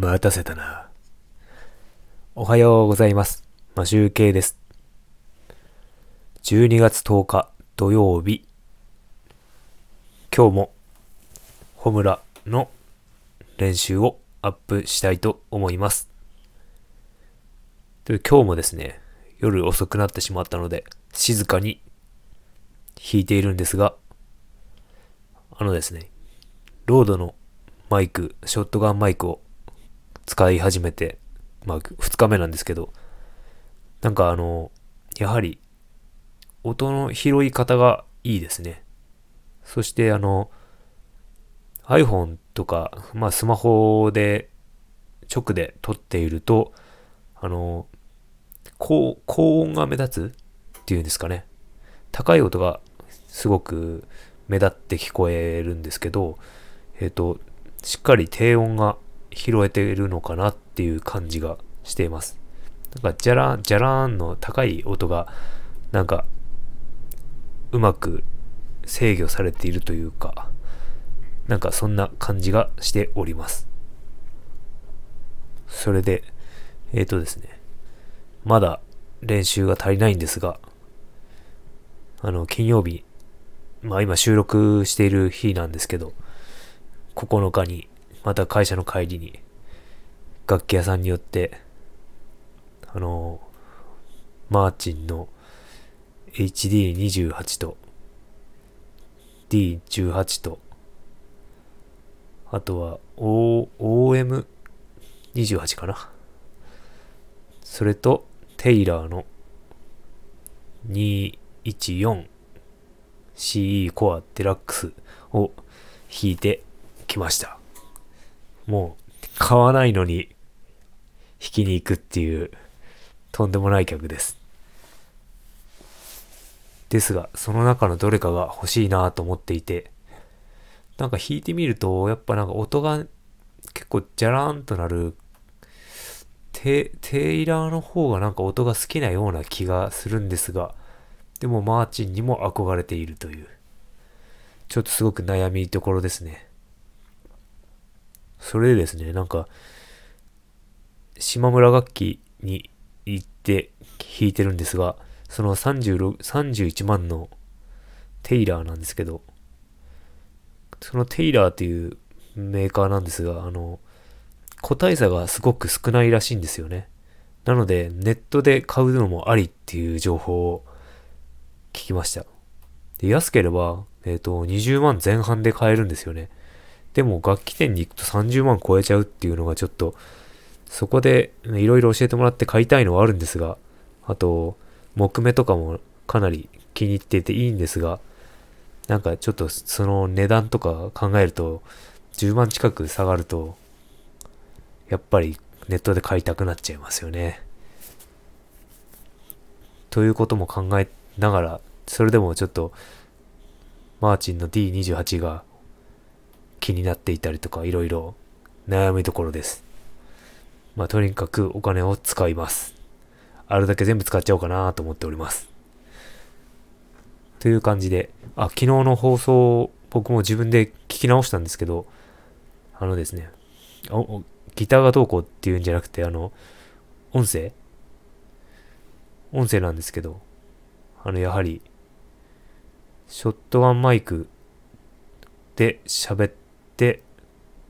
待たせたな。おはようございます。マシュウケイです。12月10日土曜日。今日も、ホムラの練習をアップしたいと思います。で今日もですね、夜遅くなってしまったので、静かに弾いているんですが、あのですね、ロードのマイク、ショットガンマイクを使い始めて、まあ、2日目なんですけど、なんかあの、やはり、音の拾い方がいいですね。そしてあの、iPhone とか、まあスマホで直で撮っていると、あの、高高音が目立つっていうんですかね。高い音がすごく目立って聞こえるんですけど、えっ、と、しっかり低音が拾えているのかなっていう感じがしています。なんか、ジャラン、ジャラーンの高い音が、なんか、うまく制御されているというか、なんかそんな感じがしております。それで、えっ、ー、とですね、まだ練習が足りないんですが、あの、金曜日、まあ今収録している日なんですけど、9日に、また会社の帰りに、楽器屋さんによって、あの、マーチンの HD28 と D18 と、あとは o OM28 かな。それと、テイラーの 214CE コアデラックスを弾いてきました。もう、買わないのに弾きに行くっていう、とんでもない曲です。ですが、その中のどれかが欲しいなと思っていて、なんか弾いてみると、やっぱなんか音が結構ジャラーンとなるテ、テイラーの方がなんか音が好きなような気がするんですが、でもマーチンにも憧れているという、ちょっとすごく悩みどころですね。それでですね、なんか、島村楽器に行って弾いてるんですが、その36 31万のテイラーなんですけど、そのテイラーっていうメーカーなんですが、あの、個体差がすごく少ないらしいんですよね。なので、ネットで買うのもありっていう情報を聞きました。で安ければ、えっ、ー、と、20万前半で買えるんですよね。でも、楽器店に行くと30万超えちゃうっていうのがちょっと、そこでいろいろ教えてもらって買いたいのはあるんですが、あと、木目とかもかなり気に入っていていいんですが、なんかちょっとその値段とか考えると、10万近く下がると、やっぱりネットで買いたくなっちゃいますよね。ということも考えながら、それでもちょっと、マーチンの D28 が気になっていたりとか、いろいろ悩みどころです。まあ、とにかくお金を使います。あるだけ全部使っちゃおうかなと思っております。という感じで、あ、昨日の放送、僕も自分で聞き直したんですけど、あのですね、ギターがどうこうっていうんじゃなくて、あの、音声？音声なんですけど、あの、やはり、ショットガンマイクで喋って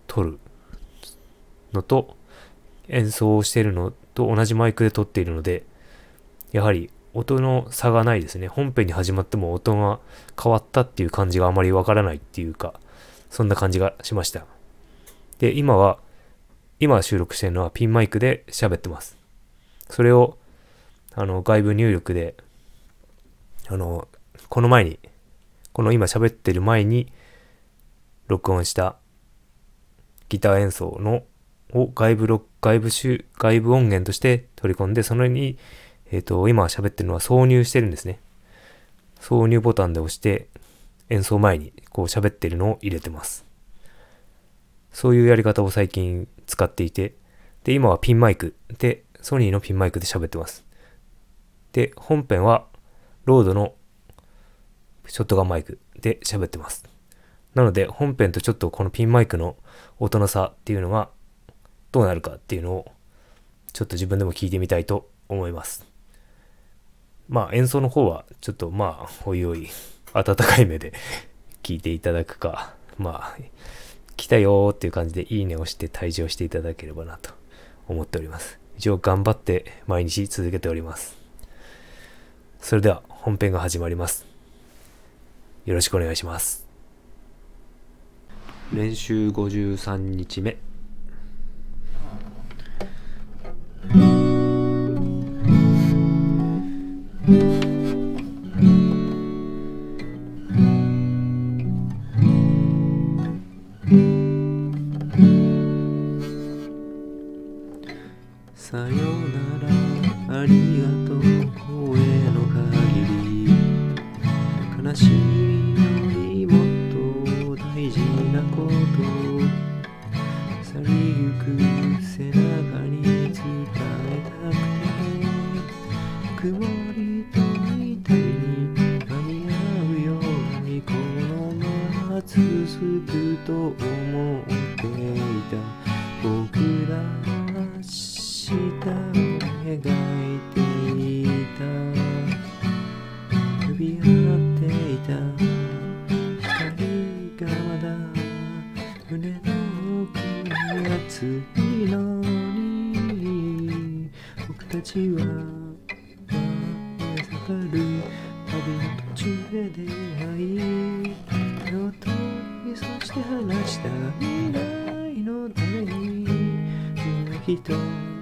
撮るのと、演奏をしているのと同じマイクで撮っているので、やはり音の差がないですね。本編に始まっても音が変わったっていう感じがあまりわからないっていうか、そんな感じがしました。で、今は、今収録してるのはピンマイクで喋ってます。それを、あの、外部入力で、あの、この前に、この今喋ってる前に、録音したギター演奏のを外部録、外部集、外部音源として取り込んで、そのに、えっ、ー、と、今喋ってるのは挿入してるんですね。挿入ボタンで押して、演奏前にこう喋ってるのを入れてます。そういうやり方を最近使っていて、で、今はピンマイクで、ソニーのピンマイクで喋ってます。で、本編はロードのショットガンマイクで喋ってます。なので、本編とちょっとこのピンマイクの音の差っていうのがどうなるかっていうのをちょっと自分でも聞いてみたいと思います。まあ演奏の方はちょっとまあおいおい温かい目で 聞いていただくかまあ来たよーっていう感じでいいねをして退場していただければなと思っております。一応頑張って毎日続けております。それでは本編が始まります。よろしくお願いします。練習53日目。さよ曇りと痛みに間に合うようにこのまま続くと思っていた僕らは明日を描いていた。呼び合っていた光がまだ胸の奥に熱いのに。僕たちは途中で出会い手を取りそして話した未来のために一人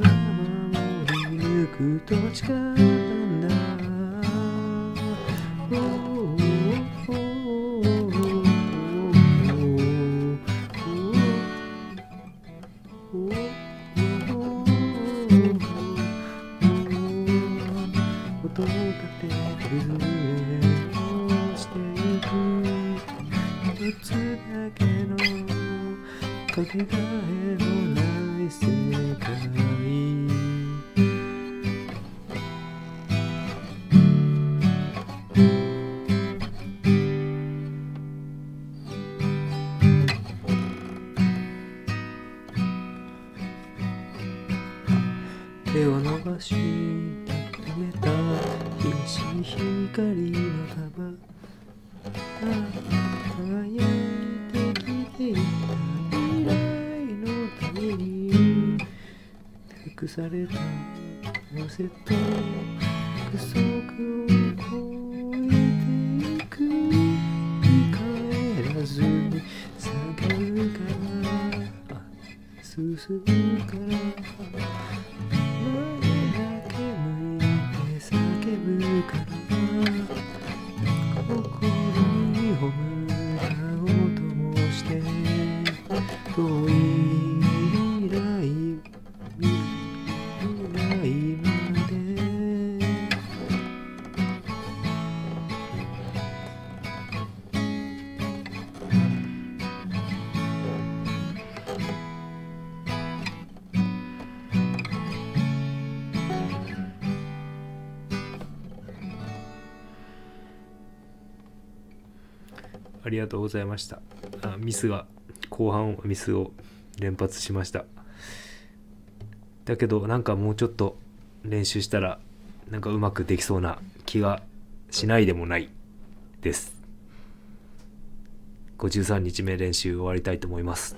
僕は守り抜くと誓ったんだおーおーおーおー音立て崩れ落ちてゆく。一つだけのかけがえのない世界手を伸ばし止めた眩しい光の束輝いされた合わせと約束を超えていく見返らずに下がるから進むからりがとうございました。あミスが、後半ミスを連発しました。だけど、なんかもうちょっと練習したらなんかうまくできそうな気がしないでもないです53日目練習終わりたいと思います